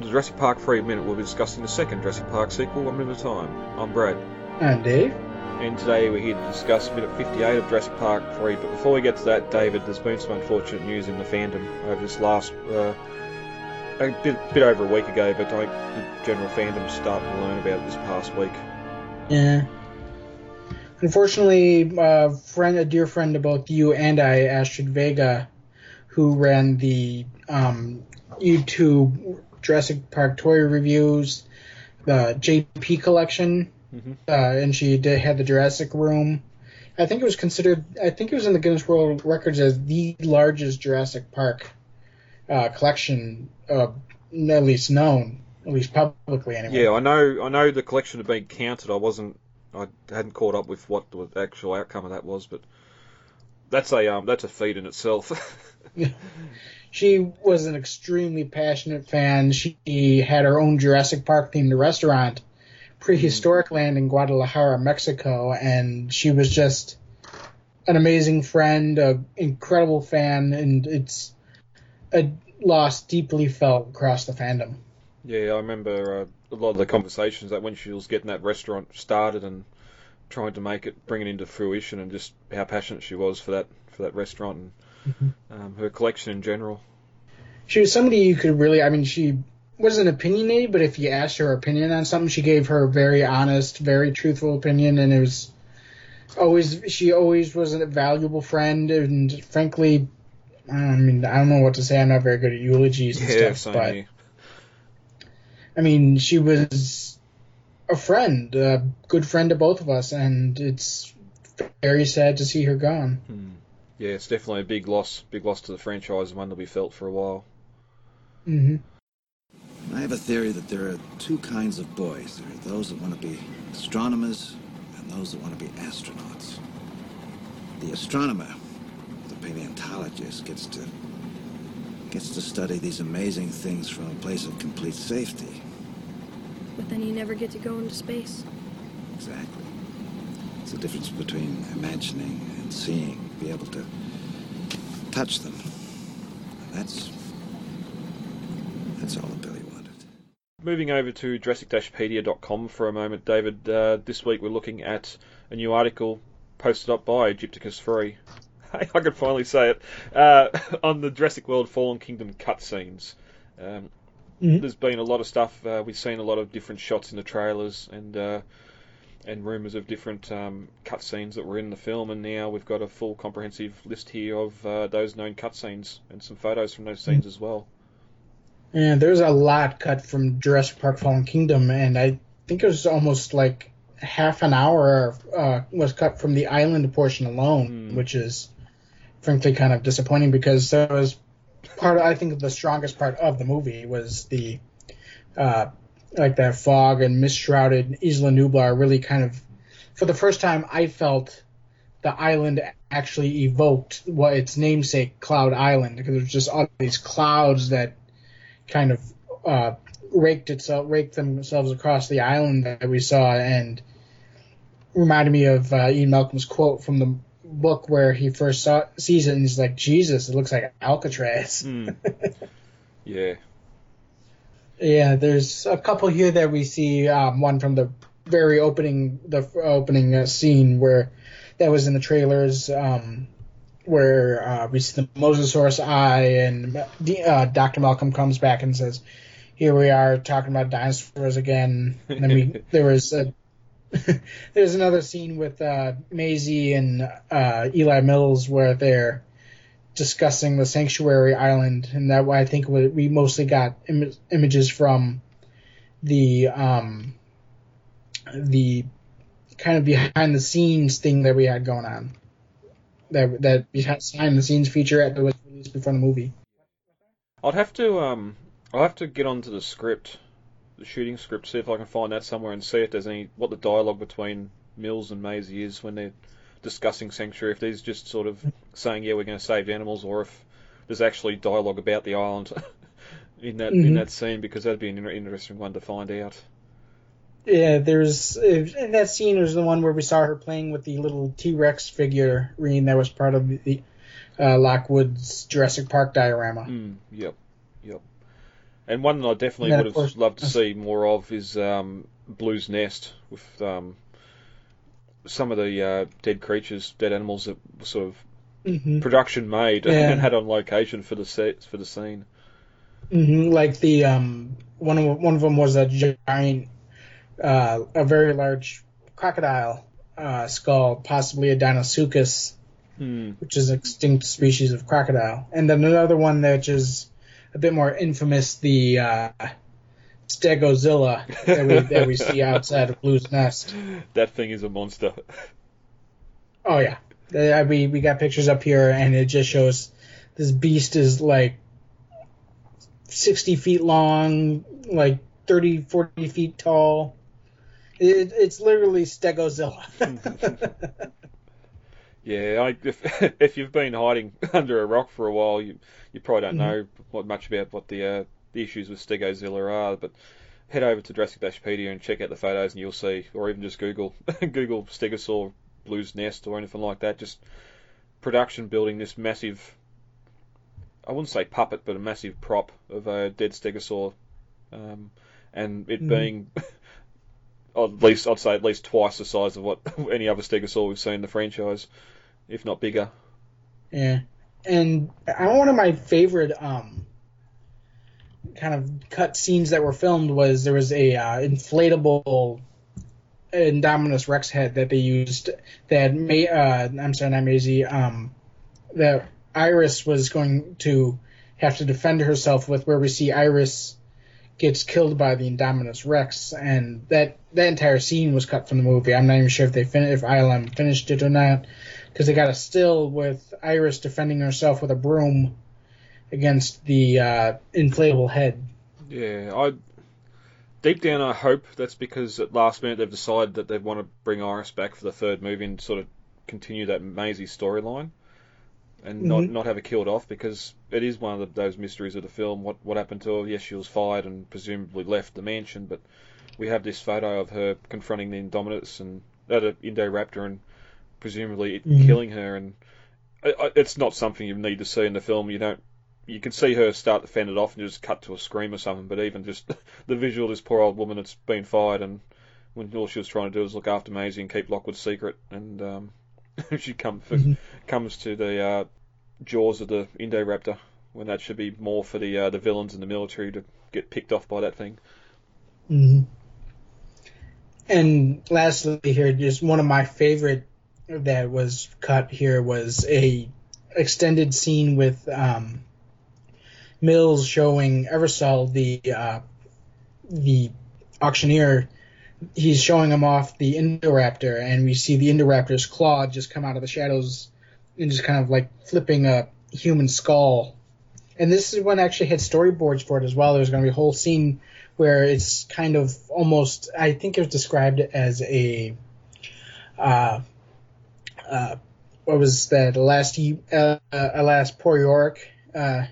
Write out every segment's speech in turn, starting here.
welcome to Jurassic Park 3 Minute. We'll be discussing the second Jurassic Park sequel, one minute at a time. I'm Brad. And Dave. And today we're here to discuss minute 58 of Jurassic Park 3. But before we get to that, David, there's been some unfortunate news in the fandom over this last, uh, a bit, bit over a week ago, but I think the general fandom's starting to learn about this past week. Yeah. Unfortunately, a friend, a dear friend of both you and I, Astrid Vega, who ran the um, YouTube Jurassic Park toy reviews, the JP collection, Mm-hmm. uh, and she did had the Jurassic Room. I think it was considered. I think it was in the Guinness World Records as the largest Jurassic Park uh, collection, uh, at least known, at least publicly anyway. Yeah, I know. I know the collection had been counted. I wasn't. I hadn't caught up with what the actual outcome of that was, but that's a um, that's a feat in itself. She was an extremely passionate fan. She had her own Jurassic Park themed restaurant, Prehistoric Land in Guadalajara, Mexico, and she was just an amazing friend, an incredible fan, and it's a loss deeply felt across the fandom. yeah, I remember uh, a lot of the conversations that when she was getting that restaurant started and trying to make it, bring it into fruition, and just how passionate she was for that for that restaurant and um, her collection in general. She was somebody you could really, I mean, she wasn't opinionated, but if you asked her opinion on something, she gave her very honest, very truthful opinion, and it was always, she always was a valuable friend, and frankly, I mean, I don't know what to say. I'm not very good at eulogies and Yeah, stuff, but. I mean, she was a friend, a good friend to both of us, and it's very sad to see her gone. Hmm. Yeah, it's definitely a big loss, big loss to the franchise, and one that'll be felt for a while. Mm-hmm. I have a theory that there are two kinds of boys. There are those that want to be astronomers and those that want to be astronauts. The astronomer, the paleontologist, gets to gets to study these amazing things from a place of complete safety. But then you never get to go into space. Exactly. It's the difference between imagining and seeing, be able to touch them. That's that's all that Billy wanted. Moving over to Jurassic-pedia.com for a moment, David. Uh, this week we're looking at a new article posted up by Egypticus 3. Hey, I could finally say it. Uh, on the Jurassic World Fallen Kingdom cutscenes. Um, Mhm. There's been a lot of stuff. Uh, we've seen a lot of different shots in the trailers and uh, and rumours of different um, cutscenes that were in the film. And now we've got a full comprehensive list here of uh, those known cutscenes and some photos from those scenes as well. And there's a lot cut from Jurassic Park Fallen Kingdom, and I think it was almost like half an hour uh, was cut from the island portion alone, Hmm. which is frankly kind of disappointing because that was part. Of, I think the strongest part of the movie was the uh, like that fog and mist shrouded Isla Nublar really kind of for the first time I felt the island actually evoked what its namesake Cloud Island because there's just all these clouds that kind of uh, raked itself raked themselves across the island that we saw and reminded me of uh, Ian Malcolm's quote from the book where he first saw sees it and he's like Jesus it looks like Alcatraz Hmm. yeah. Yeah there's a couple here that we see um, one from the very opening the opening uh, scene where that was in the trailers um, where uh, we see the Mosasaurus eye and uh, Dr. Malcolm comes back and says here we are talking about dinosaurs again. And then we there was a there's another scene with uh, Maisie and uh, Eli Mills where they're discussing the sanctuary island, and that I think we we mostly got Im- images from the um, the kind of behind the scenes thing that we had going on. That that behind the scenes feature that was released before the movie. I'd have to um I'll have to get onto the script, the shooting script, see if I can find that somewhere and see if there's any what the dialogue between Mills and Maisie is when they're discussing Sanctuary. If there's just sort of saying, "Yeah, we're going to save animals," or if there's actually dialogue about the island in that in Mhm. that scene, because that'd be an interesting one to find out. Yeah, there's and that scene was the one where we saw her playing with the little T Rex figurine that was part of the uh, Lockwood's Jurassic Park diorama. Mm, yep, yep. And one that I definitely would have course- loved to see more of is um, Blue's Nest with um, some of the uh, dead creatures, dead animals that were sort of hmm production made Yeah. and had on location for the set for the scene. hmm Like the um, one of one of them was a giant, uh, a very large crocodile uh, skull, possibly a Deinosuchus, Hmm. which is an extinct species of crocodile, and then another one that is a bit more infamous, the uh, Stegozilla that we that we see outside of Blue's Nest. That thing is a monster. Oh yeah, Uh, I mean, we got pictures up here, and it just shows this beast is like sixty feet long, like 30, 40 feet tall. It, it's literally Stegozilla. Yeah, I, if if you've been hiding under a rock for a while, you you probably don't know what much about what the uh, the issues with Stegozilla are. But head over to Jurassic Dashpedia and check out the photos, and you'll see, or even just Google Google Stegosaur Blue's Nest or anything like that. Just production building this massive, I wouldn't say puppet, but a massive prop of a dead Stegosaur, um, and it Mhm. being. At least I'd say at least twice the size of what any other Stegosaur we've seen in the franchise, if not bigger. Yeah, and I, one of my favorite um kind of cut scenes that were filmed was there was a uh, inflatable Indominus Rex head that they used that may uh I'm sorry not Maisie um that Iris was going to have to defend herself with where we see Iris gets killed by the Indominus Rex and that that entire scene was cut from the movie. I'm not even sure if they fin- if ILM finished it or not because they got a still with Iris defending herself with a broom against the uh, inflatable head. Yeah, I deep down I hope that's because at last minute they've decided that they want to bring Iris back for the third movie and sort of continue that Maisie storyline and not Mhm. not have her killed off because it is one of the, those mysteries of the film. What what happened to her? Yes, she was fired and presumably left the mansion, but we have this photo of her confronting the Indominus and uh, the Indoraptor and presumably it Mhm. killing her and I- I- it's not something you need to see in the film. You don't. You can see her start to fend it off and just cut to a scream or something. But even just the visual of this poor old woman that's been fired and when all she was trying to do was look after Maisie and keep Lockwood secret, and um, she come for, Mhm. comes to the uh, jaws of the Indoraptor when that should be more for the uh, the villains in the military to get picked off by that thing. Mm-hmm. And lastly, here, just one of my favorite that was cut here was a extended scene with um, Mills showing Eversol the uh, the auctioneer. He's showing him off the Indoraptor, and we see the Indoraptor's claw just come out of the shadows and just kind of like flipping a human skull. And this is one I actually had storyboards for it as well. There's going to be a whole scene where it's kind of almost I think it was described as a uh, uh, what was that last uh, uh, last poor Yorick uh,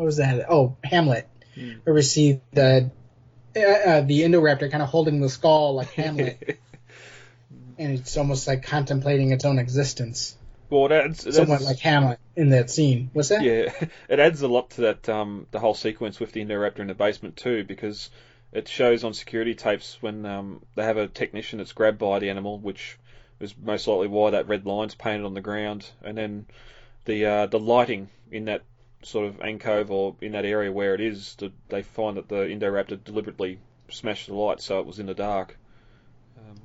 what was that? Oh Hamlet. Hmm. where we see the uh, uh, the Indoraptor kind of holding the skull like Hamlet. And it's almost like contemplating its own existence. Well, it adds, it somewhat adds- like Hamlet in that scene. What's that? Yeah, it adds a lot to that um, the whole sequence with the Indoraptor in the basement too, because it shows on security tapes when um, they have a technician that's grabbed by the animal, which is most likely why that red line's painted on the ground, and then the uh, the lighting in that sort of alcove or in that area where it is, the, they find that the Indoraptor deliberately smashed the light so it was in the dark. Um,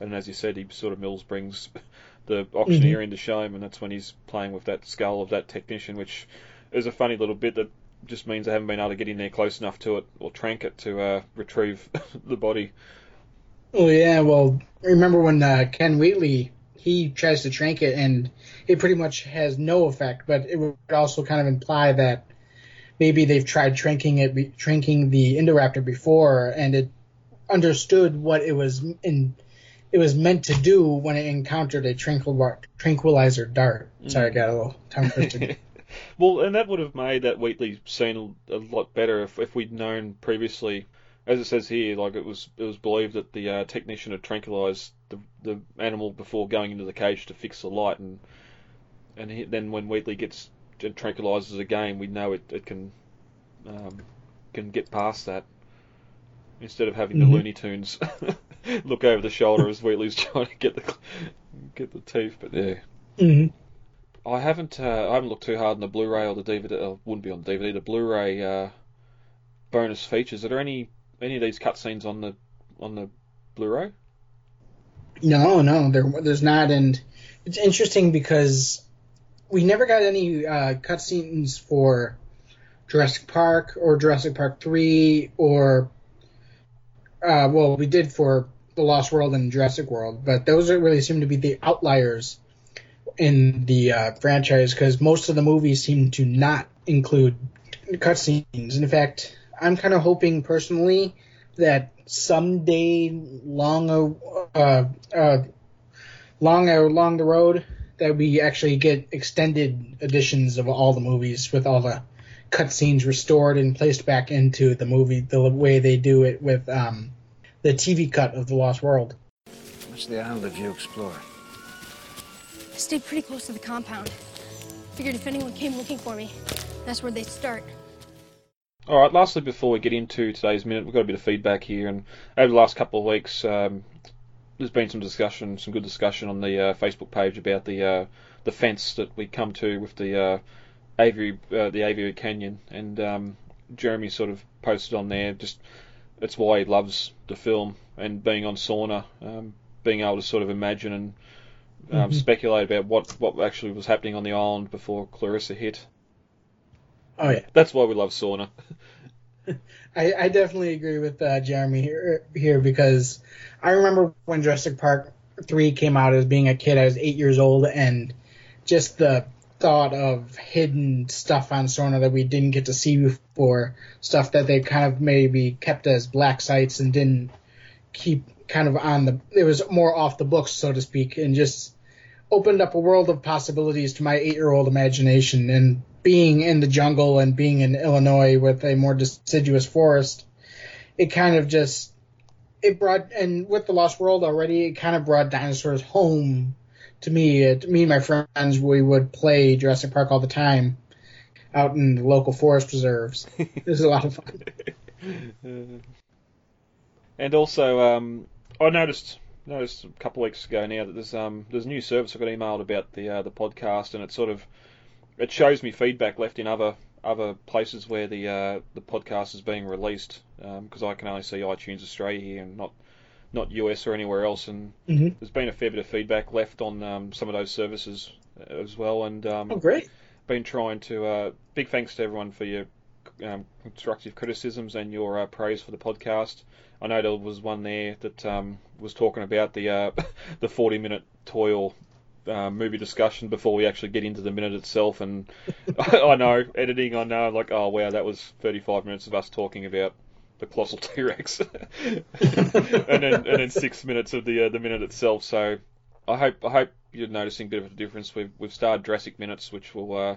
and as you said, he sort of Mills brings the auctioneer in to show him, and that's when he's playing with that skull of that technician, which is a funny little bit that just means they haven't been able to get in there close enough to it or trank it to uh, retrieve the body. Oh yeah, well, remember when uh, Ken Wheatley he tries to trank it and it pretty much has no effect, but it would also kind of imply that maybe they've tried tranking it, tranking the Indoraptor before, and it understood what it was in. It was meant to do when it encountered a tranquil- tranquilizer dart. Mm. Sorry, I got a little tongue twisted. Well, and that would have made that Wheatley scene a lot better if, if we'd known previously. As it says here, like it was it was believed that the uh, technician had tranquilized the the animal before going into the cage to fix the light, and and he, then when Wheatley gets tranquilizes again, we know it it can um, can get past that instead of having Mhm. the Looney Tunes look over the shoulder as Wheatley's trying to get the get the teeth. But yeah, hmm I haven't uh, I haven't looked too hard on the Blu-ray or the DVD. Uh, wouldn't be on the DVD. The Blu-ray uh, bonus features. Are there any any of these cutscenes on the on the Blu-ray? No, no, there, there's not, and it's interesting because we never got any uh, cutscenes for Jurassic Park or Jurassic Park Three or uh, well, we did for The Lost World and Jurassic World, but those really seem to be the outliers in the uh, franchise because most of the movies seem to not include cutscenes. In fact, I'm kind of hoping personally that someday long uh, uh, long along the road that we actually get extended editions of all the movies with all the cutscenes restored and placed back into the movie the way they do it with um, the TV cut of The Lost World. Much of the island have you explore? I stayed pretty close to the compound. Figured if anyone came looking for me, that's where they'd start. All right. Lastly, before we get into today's minute, we've got a bit of feedback here, and over the last couple of weeks, um, there's been some discussion, some good discussion on the uh, Facebook page about the uh, the fence that we come to with the uh, aviary, uh, the aviary canyon, and um, Jeremy sort of posted on there just it's why he loves the film and being on Sorna, um, being able to sort of imagine and um, Mhm. speculate about what what actually was happening on the island before Clarissa hit. Oh yeah, That's why we love Sorna. I, I definitely agree with uh, Jeremy here, here because I remember when Jurassic Park three came out as being a kid. I was eight years old, and just the thought of hidden stuff on Sorna that we didn't get to see before, stuff that they kind of maybe kept as black sites and didn't keep kind of on the. It was more off the books, so to speak, and just opened up a world of possibilities to my eight-year-old imagination. And being in the jungle and being in Illinois with a more deciduous forest, it kind of just it brought and with the Lost World already, it kind of brought dinosaurs home to me. It, me and my friends, we would play Jurassic Park all the time out in the local forest reserves. it was a lot of fun. Uh, and also, um, I noticed noticed a couple of weeks ago now that there's um there's a new service I got emailed about the uh, the podcast, and it's sort of it shows me feedback left in other other places where the uh, the podcast is being released because I can only see iTunes Australia here and not not US or anywhere else, and hmm there's been a fair bit of feedback left on um, some of those services as well, and um, Oh, great. been trying to. Uh, big thanks to everyone for your um, constructive criticisms and your uh, praise for the podcast. I know there was one there that um, was talking about the uh, the 40 minute toil uh, movie discussion before we actually get into the minute itself. And I know editing, I know like oh wow that was 35 minutes of us talking about the colossal T Rex, and then and then six minutes of the uh, the minute itself. So I hope I hope you're noticing a bit of a difference. We've we've started Jurassic Minutes, which will uh,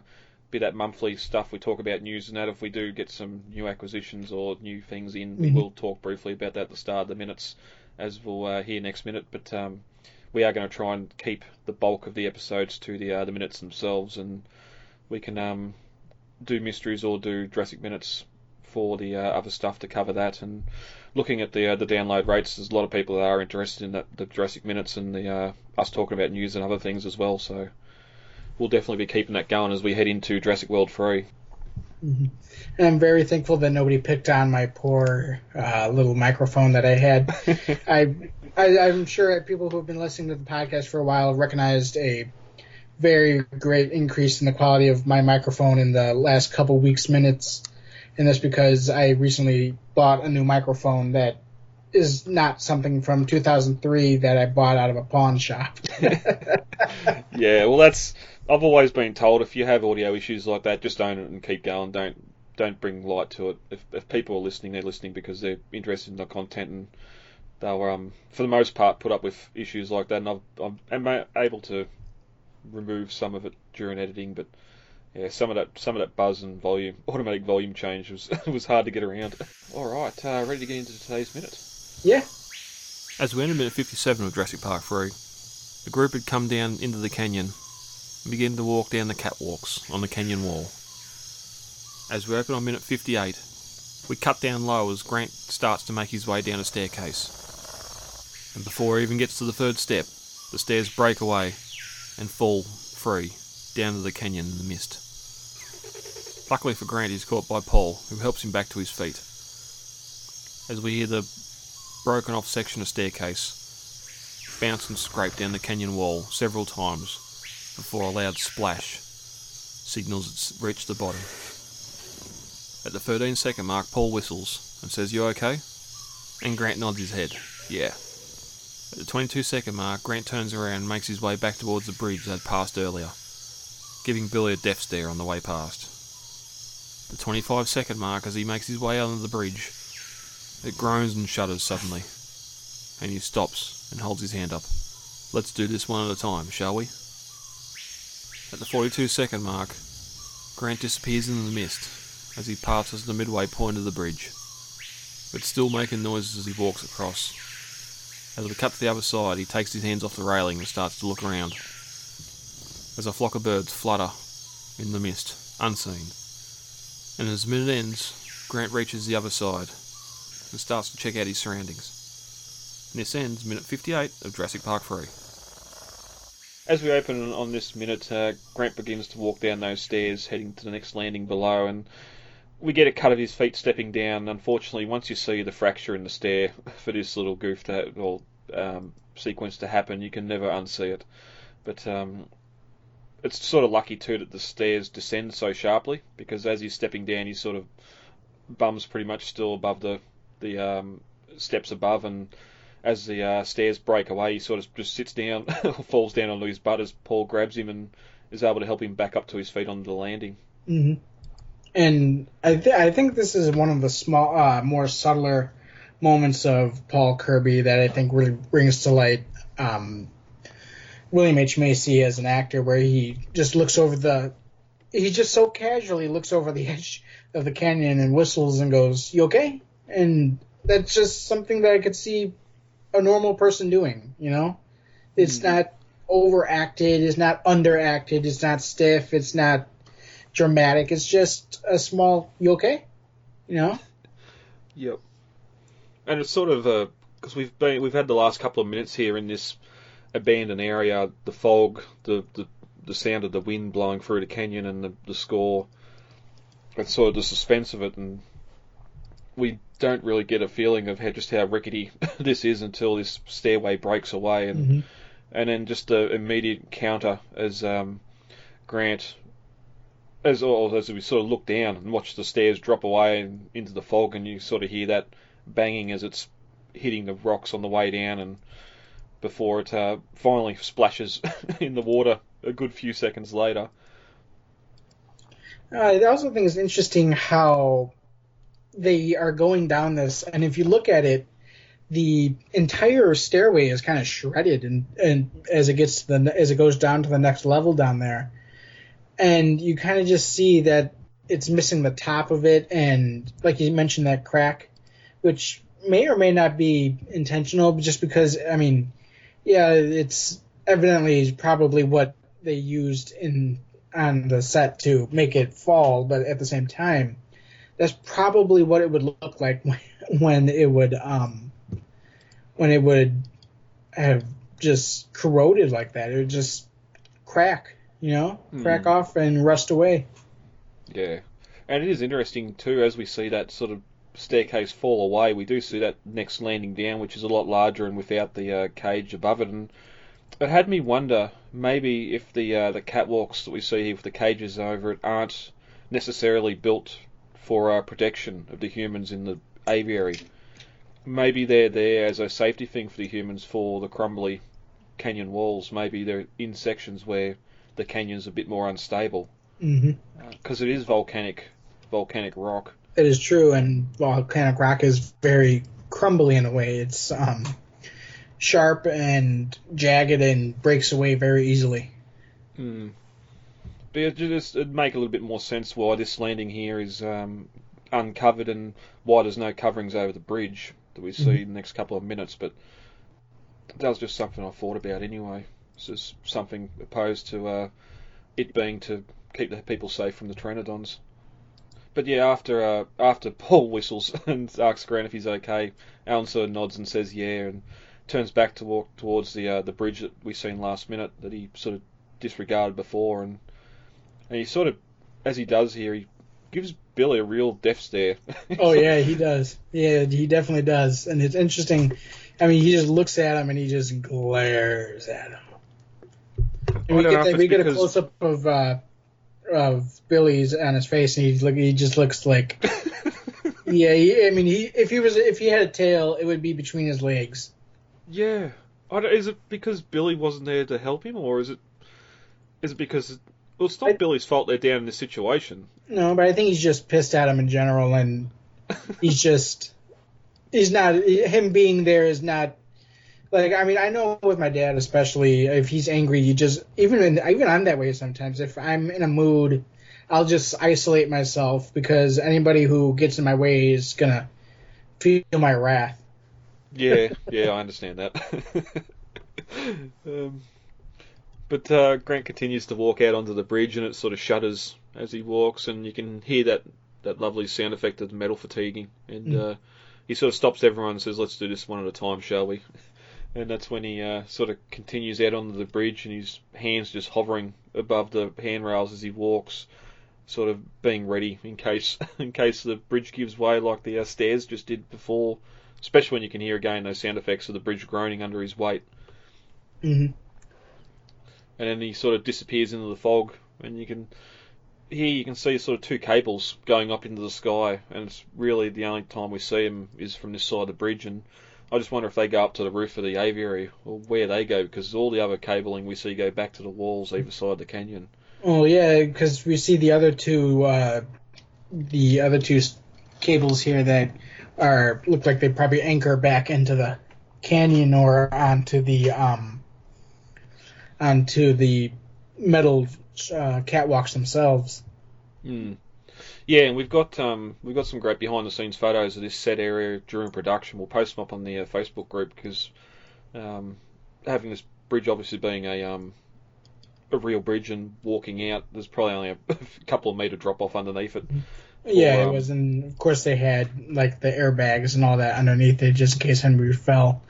be that monthly stuff we talk about news and that. If we do get some new acquisitions or new things in, we Mhm. will talk briefly about that at the start of the minutes, as we'll uh, hear next minute. But um, we are going to try and keep the bulk of the episodes to the uh, the minutes themselves, and we can um, do mysteries or do Jurassic Minutes for the uh, other stuff to cover that. And looking at the uh, the download rates, there's a lot of people that are interested in that the Jurassic Minutes and the uh, us talking about news and other things as well. So we'll definitely be keeping that going as we head into Jurassic World 3. And I'm very thankful that nobody picked on my poor uh, little microphone that I had. I, I I'm sure people who have been listening to the podcast for a while recognized a very great increase in the quality of my microphone in the last couple weeks minutes, and that's because I recently bought a new microphone that is not something from 2003 that I bought out of a pawn shop. yeah, well, that's I've always been told if you have audio issues like that, just own it and keep going. Don't don't bring light to it. If if people are listening, they're listening because they're interested in the content and they'll um for the most part put up with issues like that. And I've, I'm am able to remove some of it during editing, but yeah, some of that some of that buzz and volume automatic volume change was was hard to get around. All right, uh, ready to get into today's minute. yeah. As we entered minute 57 of Jurassic Park 3, the group had come down into the canyon and began to walk down the catwalks on the canyon wall. As we open on minute 58, We cut down low as Grant starts to make his way down a staircase. And before he even gets to the third step, the stairs break away and fall free down to the canyon in the mist. Luckily for Grant, he's caught by Paul, who helps him back to his feet. As we hear the broken off section of staircase bounce and scrape down the canyon wall several times before a loud splash signals it's reached the bottom. At the 13 second mark, Paul whistles and says, You okay? And Grant nods his head, Yeah. At the 22 second mark, Grant turns around and makes his way back towards the bridge they'd passed earlier, giving Billy a death stare on the way past. The 25 second mark, as he makes his way under the bridge, it groans and shudders suddenly, and he stops and holds his hand up. Let's do this one at a time, shall we? At the 42 second mark, Grant disappears in the mist as he passes the midway point of the bridge, but still making noises as he walks across. As we cut to the other side, he takes his hands off the railing and starts to look around. As a flock of birds flutter in the mist, unseen. And as the minute ends, Grant reaches the other side and starts to check out his surroundings. And this ends minute 58 of Jurassic Park 3. As we open on this minute, uh, Grant begins to walk down those stairs, heading to the next landing below, and we get a cut of his feet stepping down. Unfortunately, once you see the fracture in the stair for this little goof to um, sequence to happen, you can never unsee it. But um, it's sort of lucky too that the stairs descend so sharply because as he's stepping down, he sort of bums pretty much still above the the um, steps above, and as the uh, stairs break away, he sort of just sits down, falls down onto his butt as Paul grabs him and is able to help him back up to his feet on the landing. Mm-hmm. And I, th- I think this is one of the small, uh, more subtler moments of Paul Kirby that I think really brings to light um, William H Macy as an actor, where he just looks over the, he just so casually looks over the edge of the canyon and whistles and goes, "You okay?" And that's just something that I could see a normal person doing. You know, it's mm. not overacted, it's not underacted, it's not stiff, it's not dramatic. It's just a small. You okay? You know. Yep. And it's sort of a because we've been we've had the last couple of minutes here in this abandoned area, the fog, the the, the sound of the wind blowing through the canyon, and the, the score. It's sort of the suspense of it, and we don't really get a feeling of how just how rickety this is until this stairway breaks away, and mm-hmm. and then just the immediate counter as um, Grant as as we sort of look down and watch the stairs drop away and into the fog, and you sort of hear that banging as it's hitting the rocks on the way down, and before it uh, finally splashes in the water a good few seconds later. Uh, I also think it's interesting how they are going down this, and if you look at it, the entire stairway is kind of shredded, and, and as it gets to the as it goes down to the next level down there, and you kind of just see that it's missing the top of it, and like you mentioned that crack, which may or may not be intentional, just because I mean, yeah, it's evidently probably what they used in on the set to make it fall, but at the same time, that's probably what it would look like when, when it would um when it would have just corroded like that. It would just crack you know, mm. crack off and rust away. Yeah, and it is interesting too as we see that sort of staircase fall away. We do see that next landing down, which is a lot larger and without the uh, cage above it, and it had me wonder maybe if the uh, the catwalks that we see here with the cages over it aren't necessarily built for uh, protection of the humans in the aviary. Maybe they're there as a safety thing for the humans for the crumbly canyon walls. Maybe they're in sections where the canyon's a bit more unstable because mm-hmm. uh, it is volcanic volcanic rock. It is true, and volcanic rock is very crumbly in a way. It's um, sharp and jagged and breaks away very easily. Hmm. It just it'd make a little bit more sense why this landing here is um, uncovered and why there's no coverings over the bridge that we see mm-hmm. in the next couple of minutes. But that was just something I thought about anyway. It's just something opposed to uh, it being to keep the people safe from the Pteranodons. but yeah, after uh, after Paul whistles and asks Grant if he's okay, Alan sort of nods and says yeah, and turns back to walk towards the uh, the bridge that we seen last minute that he sort of disregarded before, and and he sort of, as he does here, he gives Billy a real death stare. Oh yeah, he does. Yeah, he definitely does. And it's interesting. I mean, he just looks at him and he just glares at him. And we I don't know get, if that, we it's get a close up of uh, of Billy's on his face, and he's look. He just looks like. Yeah, he, I mean, he if he was if he had a tail, it would be between his legs. yeah, I don't, is it because Billy wasn't there to help him, or is it is it because well, it's not I- Billy's fault they're down in this situation. No, but I think he's just pissed at him in general, and he's just he's not him being there is not like I mean I know with my dad especially if he's angry you just even in, even I'm that way sometimes if I'm in a mood I'll just isolate myself because anybody who gets in my way is gonna feel my wrath. Yeah, yeah, I understand that. um, but uh, Grant continues to walk out onto the bridge, and it sort of shudders as he walks, and you can hear that, that lovely sound effect of the metal fatiguing. And Mm. uh, he sort of stops everyone and says, "Let's do this one at a time, shall we?" And that's when he uh, sort of continues out onto the bridge, and his hands just hovering above the handrails as he walks, sort of being ready in case in case the bridge gives way, like the uh, stairs just did before especially when you can hear again those sound effects of the bridge groaning under his weight. hmm And then he sort of disappears into the fog, and you can here you can see sort of two cables going up into the sky, and it's really the only time we see them is from this side of the bridge. And I just wonder if they go up to the roof of the aviary or where they go, because all the other cabling we see go back to the walls either side of the canyon. Well, yeah, because we see the other two, uh, the other two cables here that are look like they probably anchor back into the canyon or onto the um, onto the metal uh, catwalks themselves. Mm. Yeah, and we've got um, we've got some great behind the scenes photos of this set area during production. We'll post them up on the uh, Facebook group because um, having this bridge obviously being a um, a real bridge and walking out, there's probably only a couple of meter drop off underneath it. yeah, um, it was, and of course they had like the airbags and all that underneath it just in case Henry fell.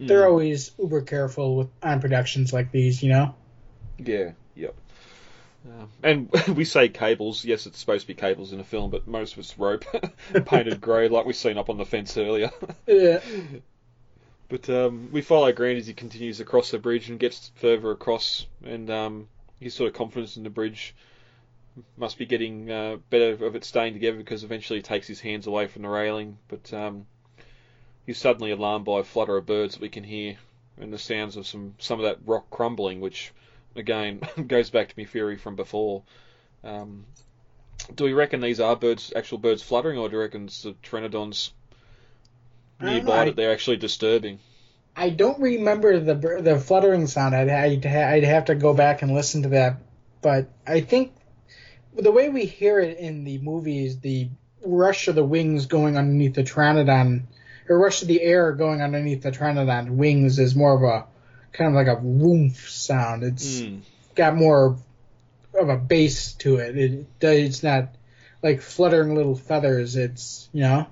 They're Mm. always uber careful with on productions like these, you know. Yeah, yep. Um, and we say cables. Yes, it's supposed to be cables in a film, but most of it's rope painted grey, like we've seen up on the fence earlier. Yeah. But um, we follow Grant as he continues across the bridge and gets further across, and um, his sort of confidence in the bridge must be getting uh, better of it staying together because eventually he takes his hands away from the railing. But um, he's suddenly alarmed by a flutter of birds that we can hear and the sounds of some some of that rock crumbling, which again goes back to my theory from before. Um, do we reckon these are birds, actual birds fluttering, or do you reckon it's the Pteranodons I don't know, nearby that they're actually disturbing? I don't remember the the fluttering sound. I'd, I'd I'd have to go back and listen to that. But I think the way we hear it in the movies, the rush of the wings going underneath the Pteranodon, or rush of the air going underneath the Pteranodon wings is more of a kind of like a woof sound. It's Mm. got more of a bass to it. it. It's not like fluttering little feathers. It's you know.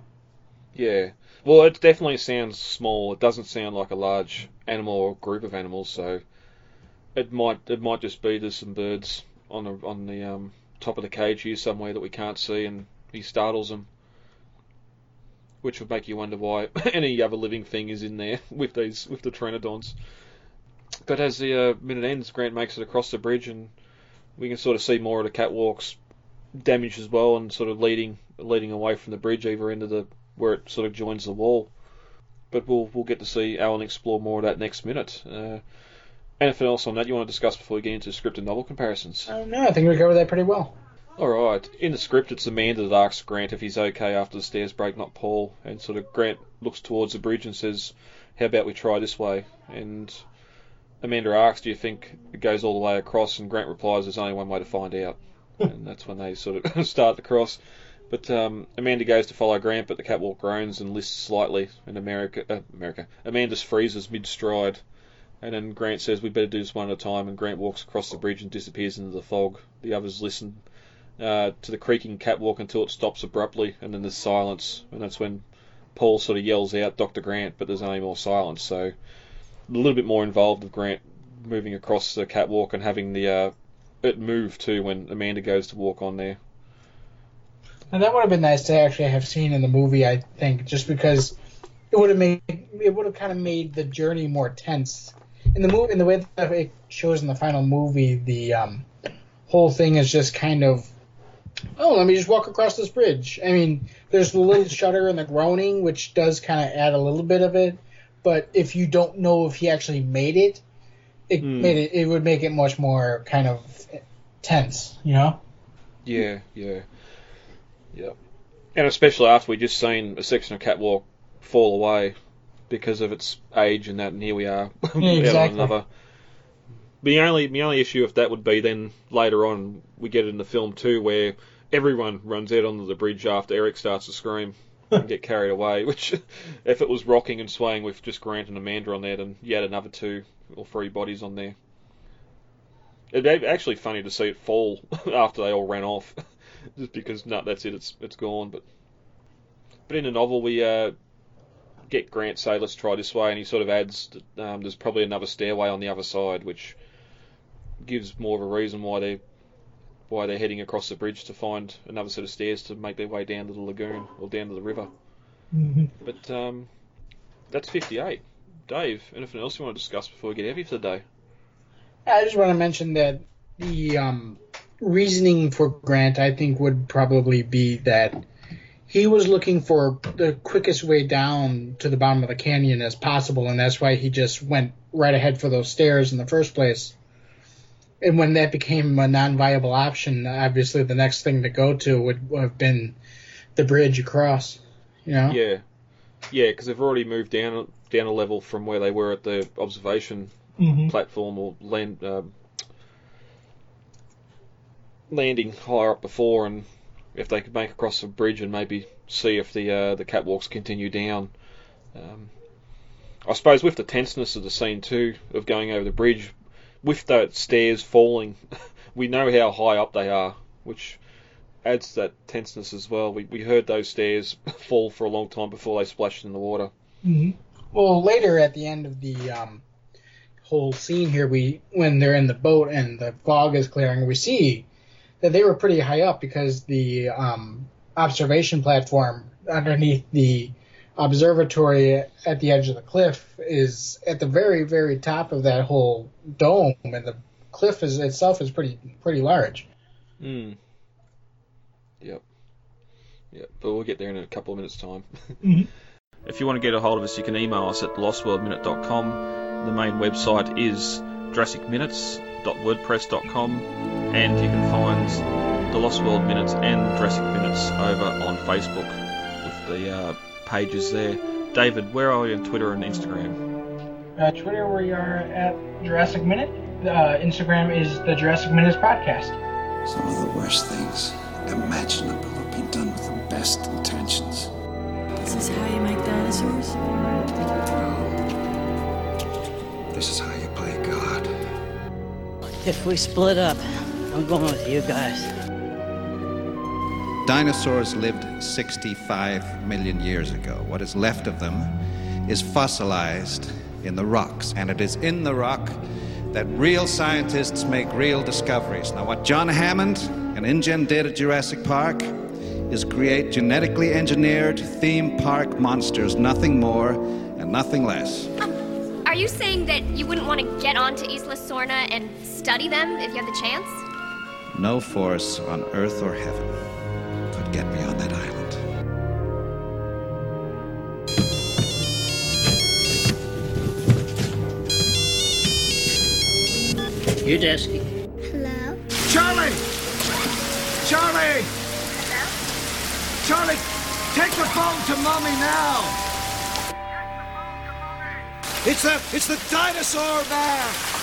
Yeah. Well, it definitely sounds small. It doesn't sound like a large animal or group of animals. So it might it might just be there's some birds on the on the um, top of the cage here somewhere that we can't see, and he startles them, which would make you wonder why any other living thing is in there with these with the Pteranodons. But as the uh, minute ends, Grant makes it across the bridge, and we can sort of see more of the catwalks damaged as well, and sort of leading leading away from the bridge, either into the where it sort of joins the wall. But we'll we'll get to see Alan explore more of that next minute. Uh, anything else on that you want to discuss before we get into script and novel comparisons? I don't. I think we covered that pretty well. All right. In the script, it's Amanda that asks Grant if he's okay after the stairs break, not Paul. And sort of Grant looks towards the bridge and says, "How about we try this way?" And Amanda asks, "Do you think it goes all the way across?" And Grant replies, "There's only one way to find out." and that's when they sort of start the cross. But um, Amanda goes to follow Grant, but the catwalk groans and lists slightly. And America, uh, America, Amanda freezes mid-stride. And then Grant says, "We better do this one at a time." And Grant walks across the bridge and disappears into the fog. The others listen uh, to the creaking catwalk until it stops abruptly, and then there's silence, and that's when Paul sort of yells out Dr. Grant, but there's only more silence. So a little bit more involved with Grant moving across the catwalk and having the uh, it move too when Amanda goes to walk on there. And that would have been nice to actually have seen in the movie, I think, just because it would have made it would have kind of made the journey more tense. In the movie, in the way that it shows in the final movie, the um, whole thing is just kind of, oh, let me just walk across this bridge. I mean, there's the little shudder and the groaning, which does kind of add a little bit of it. But if you don't know if he actually made it, it Hmm. made it. It would make it much more kind of tense, you know. Yeah, yeah, yeah. And especially after we just seen a section of catwalk fall away because of its age and that, and here we are on exactly. another. The only the only issue if that would be then later on we get it in the film too where everyone runs out onto the bridge after Eric starts to scream and get carried away. Which if it was rocking and swaying with just Grant and Amanda on there, then you had another two or three bodies on there. It'd be actually funny to see it fall after they all ran off, just because no, that's it, it's it's gone. But but in the novel we uh, get Grant say let's try this way, and he sort of adds that, um, there's probably another stairway on the other side, which gives more of a reason why they why they're heading across the bridge to find another set of stairs to make their way down to the lagoon or down to the river. Mm-hmm. But um, that's 58. Dave, anything else you want to discuss before we get heavy for the day? I just want to mention that the um, reasoning for Grant, I think, would probably be that he was looking for the quickest way down to the bottom of the canyon as possible, and that's why he just went right ahead for those stairs in the first place. And when that became a non-viable option, obviously the next thing to go to would have been the bridge across. You know? Yeah, yeah, because they've already moved down down a level from where they were at the observation Mm-hmm. platform or land um, landing higher up before, and if they could make across the bridge and maybe see if the uh, the catwalks continue down. Um, I suppose with the tenseness of the scene too, of going over the bridge, with the stairs falling, we know how high up they are, which adds to that tenseness as well. We we heard those stairs fall for a long time before they splashed in the water. hmm Well, later at the end of the um, whole scene here, we when they're in the boat and the fog is clearing, we see that they were pretty high up because the um, observation platform underneath the observatory at the edge of the cliff is at the very very top of that whole dome, and the cliff is itself is pretty pretty large. Mm. Yep. Yep. But we'll get there in a couple of minutes' time. Mhm. If you want to get a hold of us, you can email us at lostworldminute.com. The main website is jurassicminutes.wordpress.com, and you can find the Lost World Minutes and Jurassic Minutes over on Facebook with the uh, pages there. David, where are you on Twitter and Instagram? Uh, Twitter, we are at Jurassic Minute. Uh, Instagram is the Jurassic Minutes podcast. Some of the worst things imaginable have been done with the best intentions. This is how you make dinosaurs? This is how you play God. If we split up, I'm going with you guys. Dinosaurs lived 65 million years ago. What is left of them is fossilized in the rocks, and it is in the rock that real scientists make real discoveries. Now, what John Hammond and InGen did at Jurassic Park is create genetically engineered theme park monsters, nothing more and nothing less. Um, are you saying that you wouldn't want to get onto Isla Sorna and study them if you had the chance? No force on earth or heaven get me on that island. You, Desky. Hello? Charlie! Charlie! Hello? Charlie, take the phone to mommy now! It's the it's the dinosaur man! Okay.